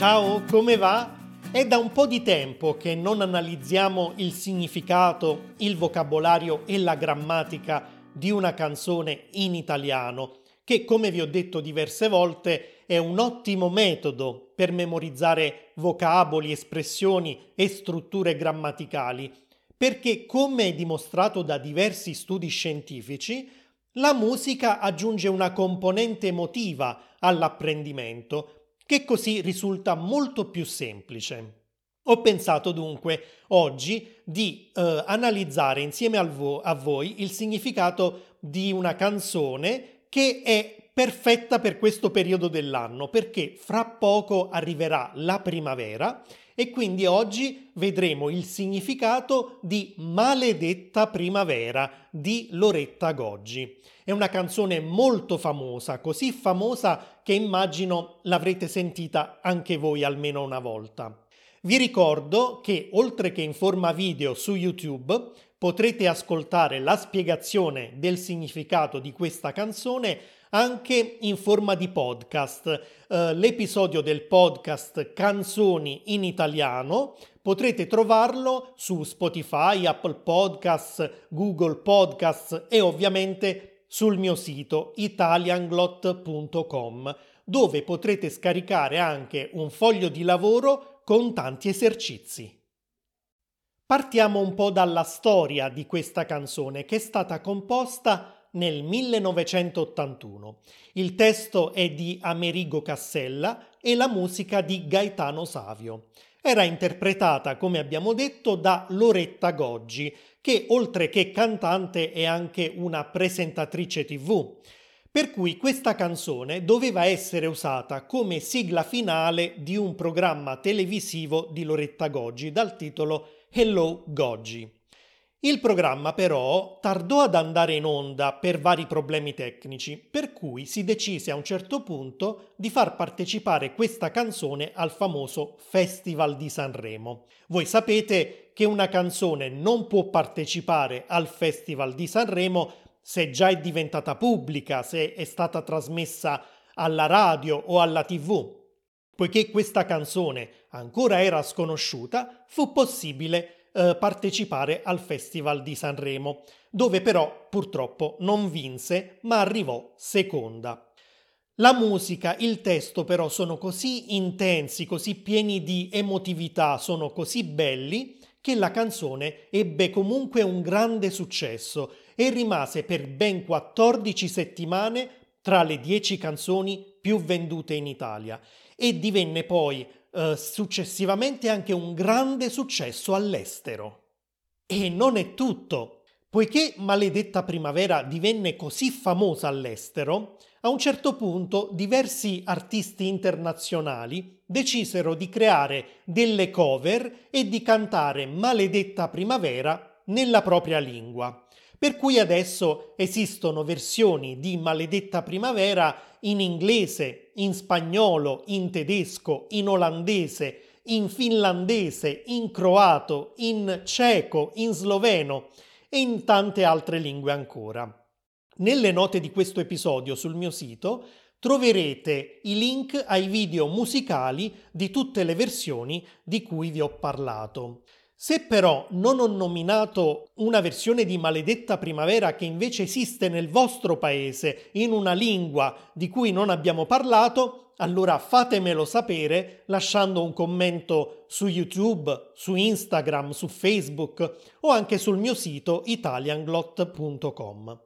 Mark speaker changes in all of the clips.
Speaker 1: Ciao, come va? È da un po' di tempo che non analizziamo il significato, il vocabolario e la grammatica di una canzone in italiano, che come vi ho detto diverse volte è un ottimo metodo per memorizzare vocaboli, espressioni e strutture grammaticali, perché come dimostrato da diversi studi scientifici, la musica aggiunge una componente emotiva all'apprendimento che così risulta molto più semplice. Ho pensato dunque oggi di eh, analizzare insieme vo- a voi il significato di una canzone che è perfetta per questo periodo dell'anno perché fra poco arriverà la primavera e quindi oggi vedremo il significato di Maledetta primavera di Loretta Goggi. È una canzone molto famosa, così famosa che immagino l'avrete sentita anche voi almeno una volta. Vi ricordo che oltre che in forma video su YouTube potrete ascoltare la spiegazione del significato di questa canzone anche in forma di podcast. Uh, l'episodio del podcast Canzoni in italiano potrete trovarlo su Spotify, Apple Podcasts, Google Podcasts e ovviamente sul mio sito italianglot.com dove potrete scaricare anche un foglio di lavoro con tanti esercizi. Partiamo un po' dalla storia di questa canzone che è stata composta nel 1981. Il testo è di Amerigo Cassella e la musica di Gaetano Savio. Era interpretata, come abbiamo detto, da Loretta Goggi, che oltre che cantante è anche una presentatrice tv. Per cui questa canzone doveva essere usata come sigla finale di un programma televisivo di Loretta Goggi dal titolo Hello Goggi. Il programma però tardò ad andare in onda per vari problemi tecnici, per cui si decise a un certo punto di far partecipare questa canzone al famoso Festival di Sanremo. Voi sapete che una canzone non può partecipare al Festival di Sanremo se già è diventata pubblica, se è stata trasmessa alla radio o alla tv. Poiché questa canzone ancora era sconosciuta, fu possibile eh, partecipare al Festival di Sanremo, dove però purtroppo non vinse, ma arrivò seconda. La musica, il testo però sono così intensi, così pieni di emotività, sono così belli che la canzone ebbe comunque un grande successo e rimase per ben 14 settimane tra le 10 canzoni più vendute in Italia e divenne poi eh, successivamente anche un grande successo all'estero. E non è tutto. Poiché Maledetta Primavera divenne così famosa all'estero, a un certo punto diversi artisti internazionali decisero di creare delle cover e di cantare Maledetta Primavera nella propria lingua. Per cui adesso esistono versioni di Maledetta Primavera in inglese, in spagnolo, in tedesco, in olandese, in finlandese, in croato, in ceco, in sloveno e in tante altre lingue ancora. Nelle note di questo episodio sul mio sito troverete i link ai video musicali di tutte le versioni di cui vi ho parlato. Se però non ho nominato una versione di Maledetta Primavera che invece esiste nel vostro paese in una lingua di cui non abbiamo parlato, allora fatemelo sapere lasciando un commento su YouTube, su Instagram, su Facebook o anche sul mio sito italianglot.com.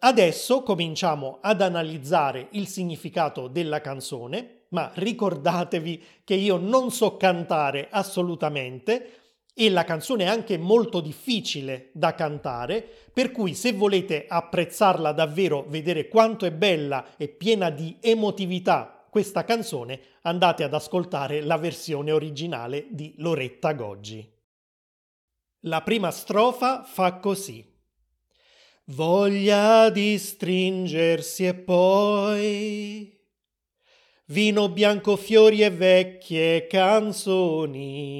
Speaker 1: Adesso cominciamo ad analizzare il significato della canzone, ma ricordatevi che io non so cantare assolutamente, e la canzone è anche molto difficile da cantare, per cui se volete apprezzarla davvero, vedere quanto è bella e piena di emotività questa canzone, andate ad ascoltare la versione originale di Loretta Goggi. La prima strofa fa così. Voglia di stringersi e poi vino bianco, fiori e vecchie canzoni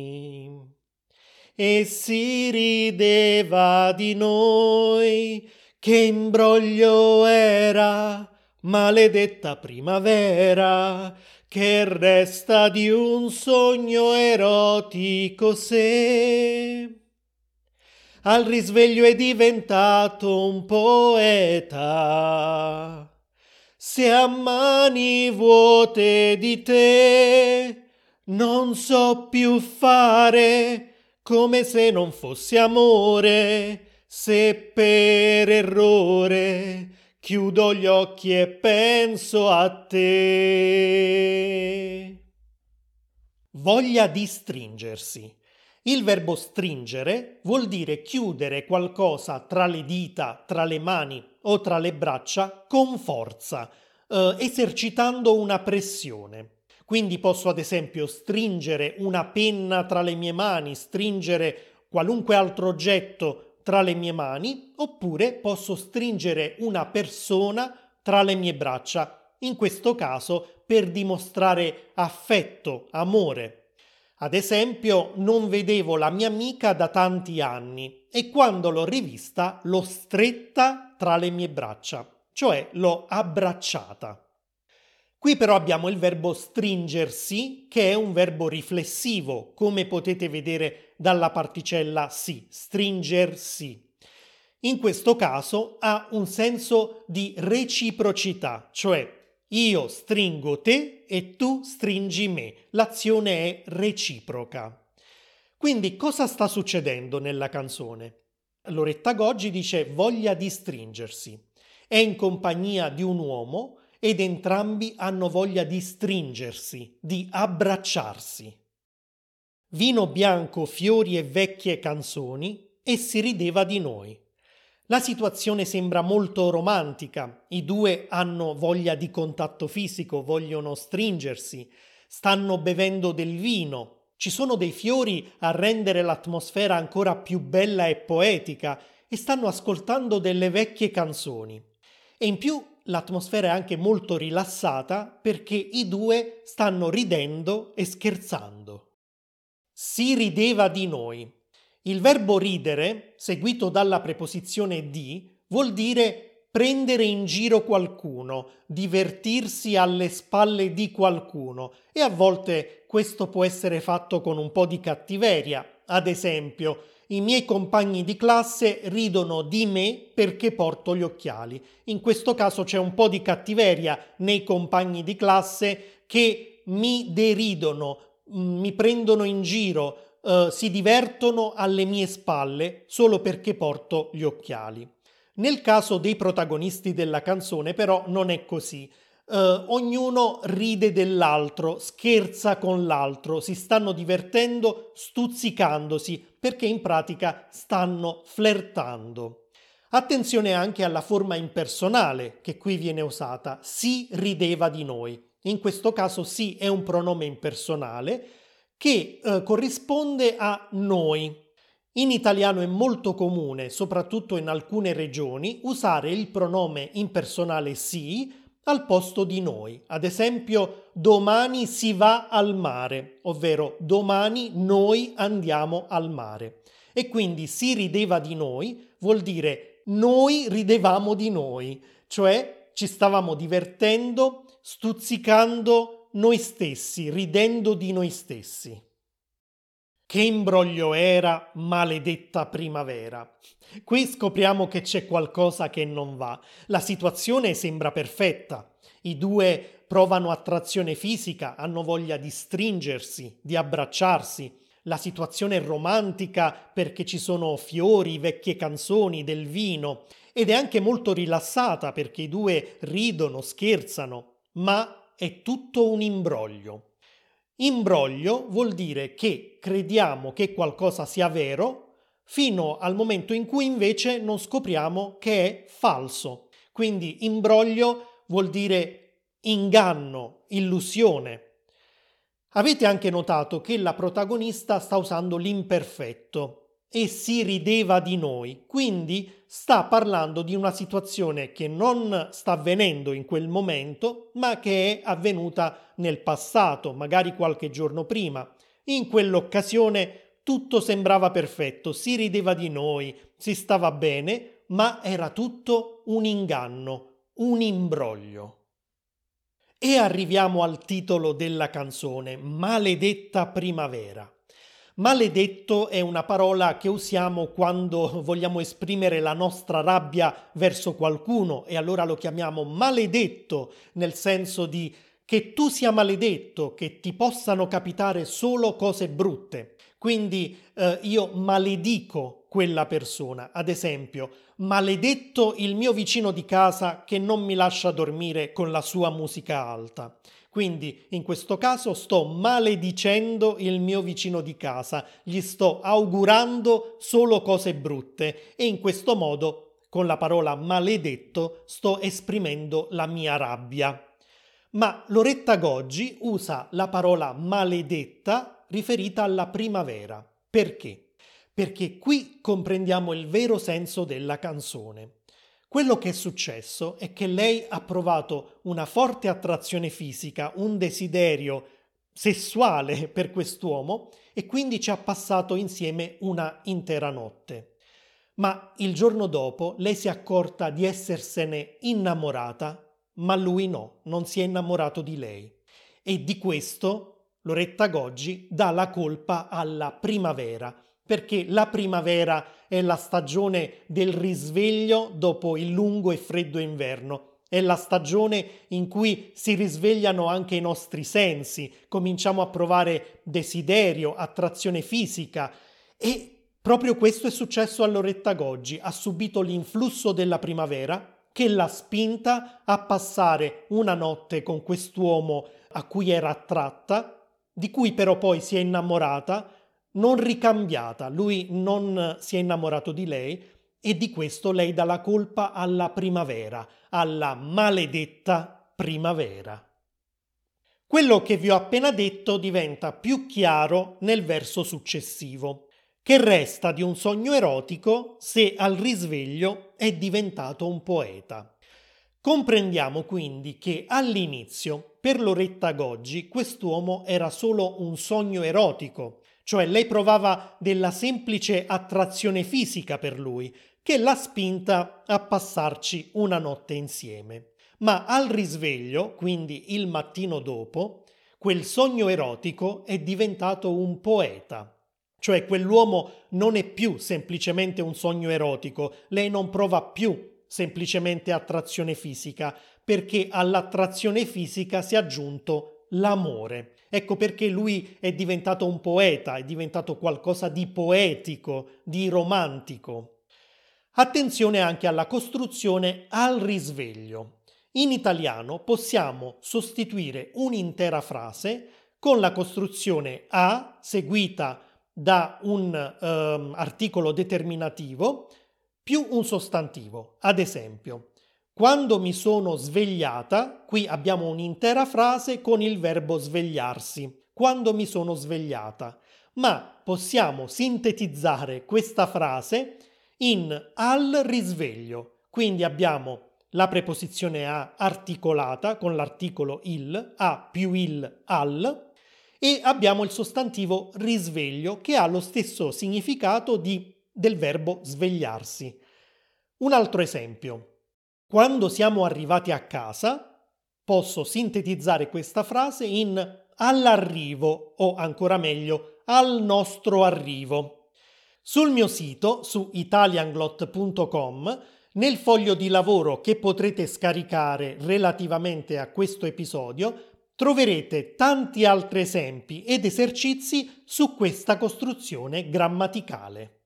Speaker 1: e si rideva di noi, che imbroglio era maledetta primavera, che resta di un sogno erotico se al risveglio è diventato un poeta. Se a mani vuote di te non so più fare come se non fosse amore, se per errore chiudo gli occhi e penso a te. Voglia di stringersi. Il verbo stringere vuol dire chiudere qualcosa tra le dita, tra le mani o tra le braccia con forza, eh, esercitando una pressione. Quindi posso ad esempio stringere una penna tra le mie mani, stringere qualunque altro oggetto tra le mie mani, oppure posso stringere una persona tra le mie braccia, in questo caso per dimostrare affetto, amore, ad esempio, non vedevo la mia amica da tanti anni e quando l'ho rivista l'ho stretta tra le mie braccia, cioè l'ho abbracciata. Qui però abbiamo il verbo stringersi, che è un verbo riflessivo, come potete vedere dalla particella si, stringersi. In questo caso ha un senso di reciprocità, cioè io stringo te e tu stringi me. L'azione è reciproca. Quindi cosa sta succedendo nella canzone? Loretta Goggi dice voglia di stringersi. È in compagnia di un uomo ed entrambi hanno voglia di stringersi, di abbracciarsi. Vino bianco, fiori e vecchie canzoni e si rideva di noi. La situazione sembra molto romantica, i due hanno voglia di contatto fisico, vogliono stringersi, stanno bevendo del vino, ci sono dei fiori a rendere l'atmosfera ancora più bella e poetica e stanno ascoltando delle vecchie canzoni. E in più l'atmosfera è anche molto rilassata perché i due stanno ridendo e scherzando. Si rideva di noi. Il verbo ridere, seguito dalla preposizione di, vuol dire prendere in giro qualcuno, divertirsi alle spalle di qualcuno e a volte questo può essere fatto con un po' di cattiveria. Ad esempio, i miei compagni di classe ridono di me perché porto gli occhiali. In questo caso c'è un po' di cattiveria nei compagni di classe che mi deridono, mi prendono in giro, uh, si divertono alle mie spalle solo perché porto gli occhiali. Nel caso dei protagonisti della canzone però non è così. Uh, ognuno ride dell'altro, scherza con l'altro, si stanno divertendo stuzzicandosi perché in pratica stanno flirtando. Attenzione anche alla forma impersonale che qui viene usata, si rideva di noi. In questo caso si è un pronome impersonale che eh, corrisponde a noi. In italiano è molto comune, soprattutto in alcune regioni, usare il pronome impersonale si al posto di noi. Ad esempio, domani si va al mare, ovvero domani noi andiamo al mare. E quindi si rideva di noi vuol dire noi ridevamo di noi, cioè ci stavamo divertendo, stuzzicando noi stessi, ridendo di noi stessi. Che imbroglio era, maledetta primavera. Qui scopriamo che c'è qualcosa che non va. La situazione sembra perfetta. I due provano attrazione fisica, hanno voglia di stringersi, di abbracciarsi. La situazione è romantica perché ci sono fiori, vecchie canzoni, del vino ed è anche molto rilassata perché i due ridono, scherzano, ma è tutto un imbroglio. Imbroglio vuol dire che crediamo che qualcosa sia vero fino al momento in cui invece non scopriamo che è falso. Quindi imbroglio vuol dire inganno, illusione. Avete anche notato che la protagonista sta usando l'imperfetto e si rideva di noi. Quindi sta parlando di una situazione che non sta avvenendo in quel momento, ma che è avvenuta nel passato, magari qualche giorno prima. In quell'occasione tutto sembrava perfetto, si rideva di noi, si stava bene, ma era tutto un inganno, un imbroglio. E arriviamo al titolo della canzone, Maledetta primavera. Maledetto è una parola che usiamo quando vogliamo esprimere la nostra rabbia verso qualcuno e allora lo chiamiamo maledetto nel senso di che tu sia maledetto, che ti possano capitare solo cose brutte. Quindi eh, io maledico quella persona. Ad esempio, maledetto il mio vicino di casa che non mi lascia dormire con la sua musica alta. Quindi in questo caso sto maledicendo il mio vicino di casa, gli sto augurando solo cose brutte e in questo modo, con la parola maledetto, sto esprimendo la mia rabbia. Ma Loretta Goggi usa la parola maledetta riferita alla primavera. Perché? Perché qui comprendiamo il vero senso della canzone. Quello che è successo è che lei ha provato una forte attrazione fisica, un desiderio sessuale per quest'uomo e quindi ci ha passato insieme una intera notte. Ma il giorno dopo lei si è accorta di essersene innamorata, ma lui no, non si è innamorato di lei. E di questo Loretta Goggi dà la colpa alla primavera, perché la primavera è la stagione del risveglio dopo il lungo e freddo inverno. È la stagione in cui si risvegliano anche i nostri sensi, cominciamo a provare desiderio, attrazione fisica. E proprio questo è successo a Loretta Goggi, ha subito l'influsso della primavera che l'ha spinta a passare una notte con quest'uomo a cui era attratta, di cui però poi si è innamorata non ricambiata, lui non si è innamorato di lei e di questo lei dà la colpa alla primavera, alla maledetta primavera. Quello che vi ho appena detto diventa più chiaro nel verso successivo. Che resta di un sogno erotico se al risveglio è diventato un poeta? Comprendiamo quindi che all'inizio, per Loretta Goggi, quest'uomo era solo un sogno erotico, cioè lei provava della semplice attrazione fisica per lui, che l'ha spinta a passarci una notte insieme. Ma al risveglio, quindi il mattino dopo, quel sogno erotico è diventato un poeta. Cioè quell'uomo non è più semplicemente un sogno erotico, lei non prova più semplicemente attrazione fisica, perché all'attrazione fisica si è aggiunto l'amore. Ecco perché lui è diventato un poeta, è diventato qualcosa di poetico, di romantico. Attenzione anche alla costruzione al risveglio. In italiano possiamo sostituire un'intera frase con la costruzione a seguita da un um, articolo determinativo più un sostantivo. Ad esempio, quando mi sono svegliata, qui abbiamo un'intera frase con il verbo svegliarsi. Quando mi sono svegliata. Ma possiamo sintetizzare questa frase in al risveglio. Quindi abbiamo la preposizione a articolata con l'articolo il, a più il al, e abbiamo il sostantivo risveglio che ha lo stesso significato di, del verbo svegliarsi. Un altro esempio. Quando siamo arrivati a casa, posso sintetizzare questa frase in all'arrivo o ancora meglio al nostro arrivo. Sul mio sito, su italianglot.com, nel foglio di lavoro che potrete scaricare relativamente a questo episodio, troverete tanti altri esempi ed esercizi su questa costruzione grammaticale.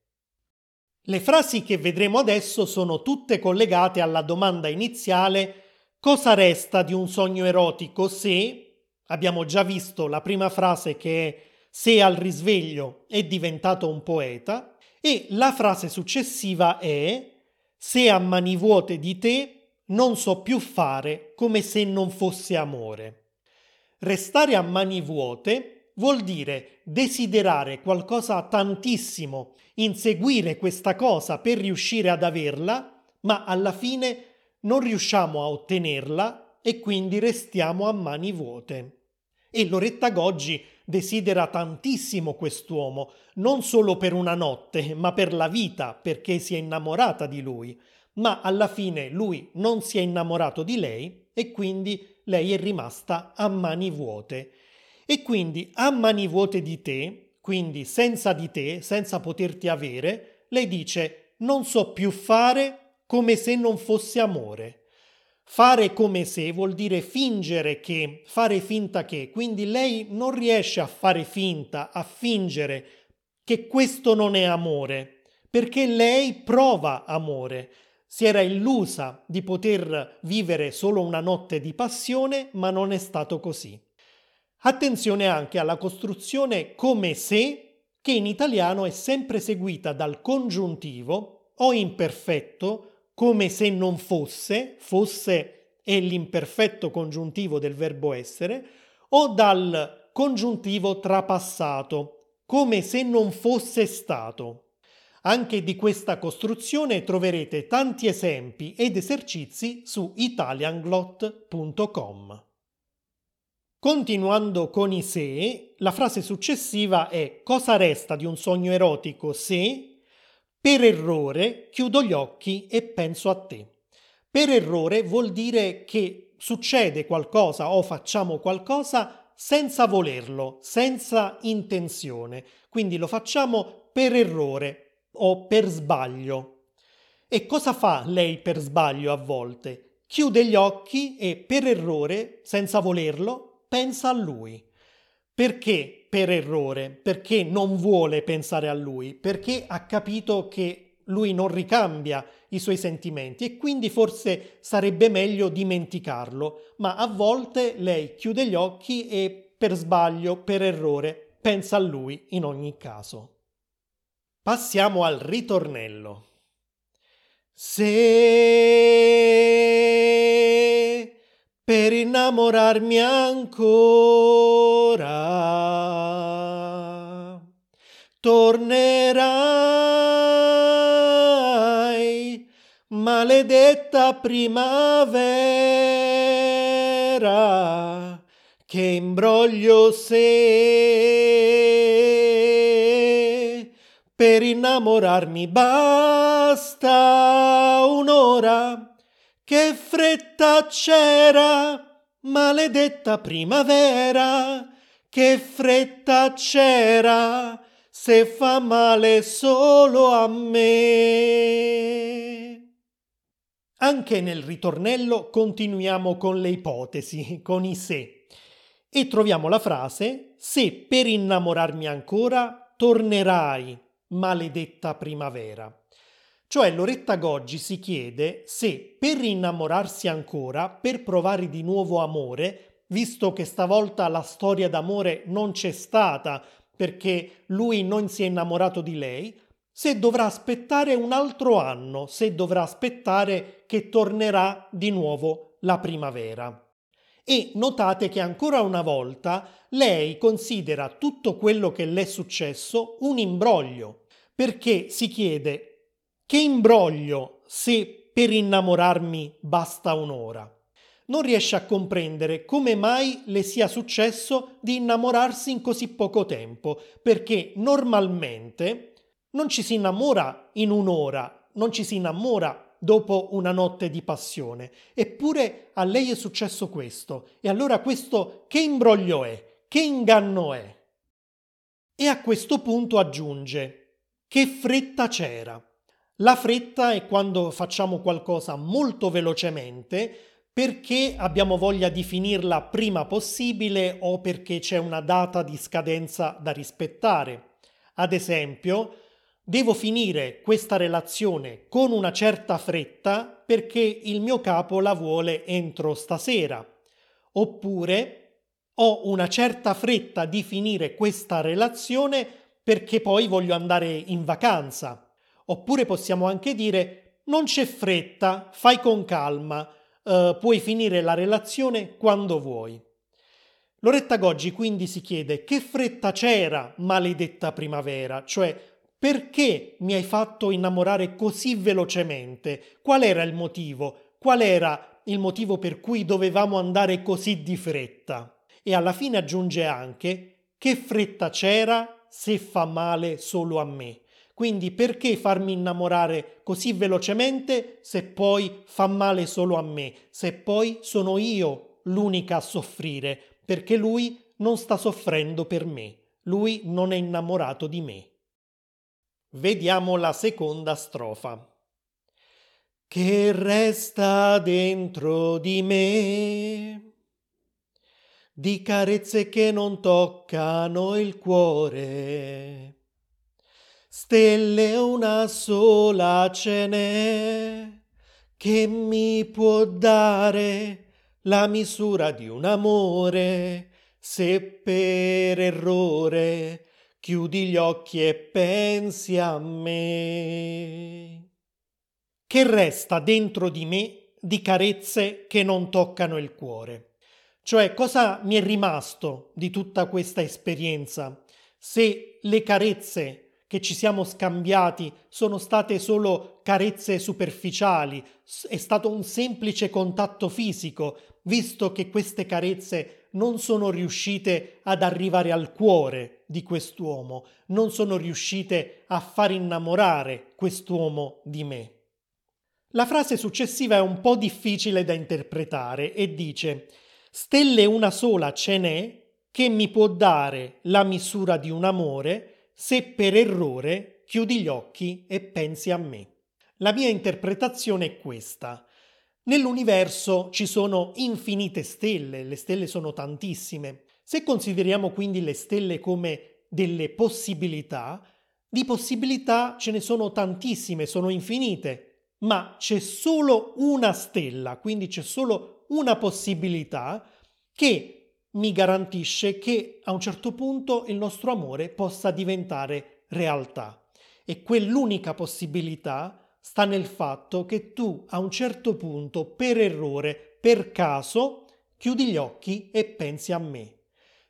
Speaker 1: Le frasi che vedremo adesso sono tutte collegate alla domanda iniziale cosa resta di un sogno erotico se, abbiamo già visto la prima frase che è se al risveglio è diventato un poeta e la frase successiva è se a mani vuote di te non so più fare come se non fosse amore. Restare a mani vuote vuol dire desiderare qualcosa tantissimo inseguire questa cosa per riuscire ad averla, ma alla fine non riusciamo a ottenerla e quindi restiamo a mani vuote. E Loretta Goggi desidera tantissimo quest'uomo, non solo per una notte, ma per la vita, perché si è innamorata di lui. ma alla fine lui non si è innamorato di lei e quindi lei è rimasta a mani vuote. E quindi a mani vuote di te, quindi senza di te, senza poterti avere, lei dice non so più fare come se non fosse amore. Fare come se vuol dire fingere che, fare finta che, quindi lei non riesce a fare finta, a fingere che questo non è amore, perché lei prova amore. Si era illusa di poter vivere solo una notte di passione, ma non è stato così. Attenzione anche alla costruzione come se, che in italiano è sempre seguita dal congiuntivo o imperfetto come se non fosse, fosse è l'imperfetto congiuntivo del verbo essere, o dal congiuntivo trapassato, come se non fosse stato. Anche di questa costruzione troverete tanti esempi ed esercizi su italianglot.com. Continuando con i se, la frase successiva è cosa resta di un sogno erotico se per errore chiudo gli occhi e penso a te. Per errore vuol dire che succede qualcosa o facciamo qualcosa senza volerlo, senza intenzione. Quindi lo facciamo per errore o per sbaglio. E cosa fa lei per sbaglio a volte? Chiude gli occhi e per errore, senza volerlo, pensa a lui. Perché per errore? Perché non vuole pensare a lui? Perché ha capito che lui non ricambia i suoi sentimenti e quindi forse sarebbe meglio dimenticarlo, ma a volte lei chiude gli occhi e per sbaglio, per errore, pensa a lui in ogni caso. Passiamo al ritornello. Se per innamorarmi ancora. Tornerai, maledetta primavera, che imbroglio se per innamorarmi basta un'ora che fretta c'era, maledetta primavera, che fretta c'era, se fa male solo a me. Anche nel ritornello continuiamo con le ipotesi, con i se, e troviamo la frase se per innamorarmi ancora tornerai, maledetta primavera. Cioè Loretta Goggi si chiede se per innamorarsi ancora, per provare di nuovo amore, visto che stavolta la storia d'amore non c'è stata perché lui non si è innamorato di lei, se dovrà aspettare un altro anno, se dovrà aspettare che tornerà di nuovo la primavera. E notate che ancora una volta lei considera tutto quello che le è successo un imbroglio, perché si chiede che imbroglio se per innamorarmi basta un'ora. Non riesce a comprendere come mai le sia successo di innamorarsi in così poco tempo, perché normalmente non ci si innamora in un'ora, non ci si innamora dopo una notte di passione. Eppure a lei è successo questo. E allora questo che imbroglio è? Che inganno è? E a questo punto aggiunge, che fretta c'era. La fretta è quando facciamo qualcosa molto velocemente perché abbiamo voglia di finirla prima possibile o perché c'è una data di scadenza da rispettare. Ad esempio, devo finire questa relazione con una certa fretta perché il mio capo la vuole entro stasera. Oppure ho una certa fretta di finire questa relazione perché poi voglio andare in vacanza. Oppure possiamo anche dire non c'è fretta, fai con calma, eh, puoi finire la relazione quando vuoi. Loretta Goggi quindi si chiede che fretta c'era, maledetta primavera, cioè perché mi hai fatto innamorare così velocemente? Qual era il motivo? Qual era il motivo per cui dovevamo andare così di fretta? E alla fine aggiunge anche che fretta c'era se fa male solo a me. Quindi perché farmi innamorare così velocemente se poi fa male solo a me, se poi sono io l'unica a soffrire, perché lui non sta soffrendo per me, lui non è innamorato di me. Vediamo la seconda strofa. Che resta dentro di me di carezze che non toccano il cuore stelle una sola ce n'è che mi può dare la misura di un amore se per errore chiudi gli occhi e pensi a me. Che resta dentro di me di carezze che non toccano il cuore? Cioè, cosa mi è rimasto di tutta questa esperienza se le carezze che ci siamo scambiati sono state solo carezze superficiali, è stato un semplice contatto fisico, visto che queste carezze non sono riuscite ad arrivare al cuore di quest'uomo, non sono riuscite a far innamorare quest'uomo di me. La frase successiva è un po' difficile da interpretare e dice Stelle una sola ce n'è che mi può dare la misura di un amore se per errore chiudi gli occhi e pensi a me. La mia interpretazione è questa. Nell'universo ci sono infinite stelle, le stelle sono tantissime. Se consideriamo quindi le stelle come delle possibilità, di possibilità ce ne sono tantissime, sono infinite, ma c'è solo una stella, quindi c'è solo una possibilità che mi garantisce che a un certo punto il nostro amore possa diventare realtà. E quell'unica possibilità sta nel fatto che tu a un certo punto, per errore, per caso, chiudi gli occhi e pensi a me.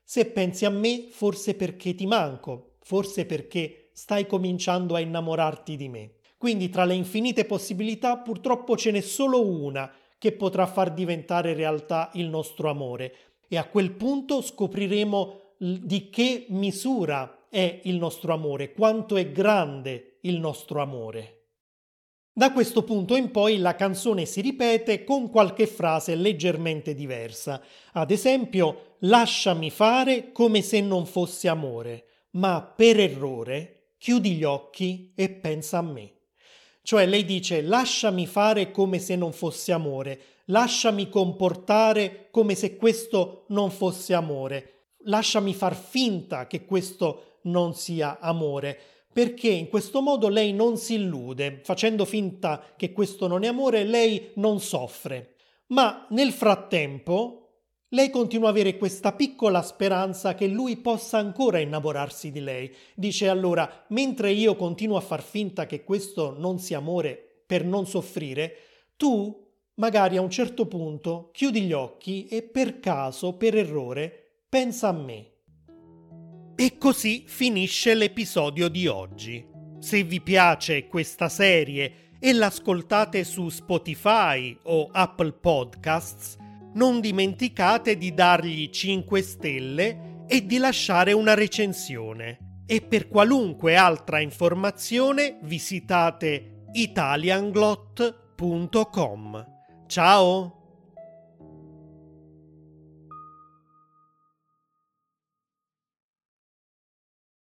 Speaker 1: Se pensi a me, forse perché ti manco, forse perché stai cominciando a innamorarti di me. Quindi tra le infinite possibilità purtroppo ce n'è solo una che potrà far diventare realtà il nostro amore, e a quel punto scopriremo di che misura è il nostro amore, quanto è grande il nostro amore. Da questo punto in poi la canzone si ripete con qualche frase leggermente diversa. Ad esempio, lasciami fare come se non fosse amore, ma per errore chiudi gli occhi e pensa a me. Cioè lei dice lasciami fare come se non fosse amore, lasciami comportare come se questo non fosse amore, lasciami far finta che questo non sia amore, perché in questo modo lei non si illude, facendo finta che questo non è amore, lei non soffre. Ma nel frattempo lei continua ad avere questa piccola speranza che lui possa ancora innamorarsi di lei. Dice allora, mentre io continuo a far finta che questo non sia amore per non soffrire, tu magari a un certo punto chiudi gli occhi e per caso, per errore, pensa a me. E così finisce l'episodio di oggi. Se vi piace questa serie e l'ascoltate su Spotify o Apple Podcasts, non dimenticate di dargli 5 stelle e di lasciare una recensione. E per qualunque altra informazione visitate italianglot.com. Ciao!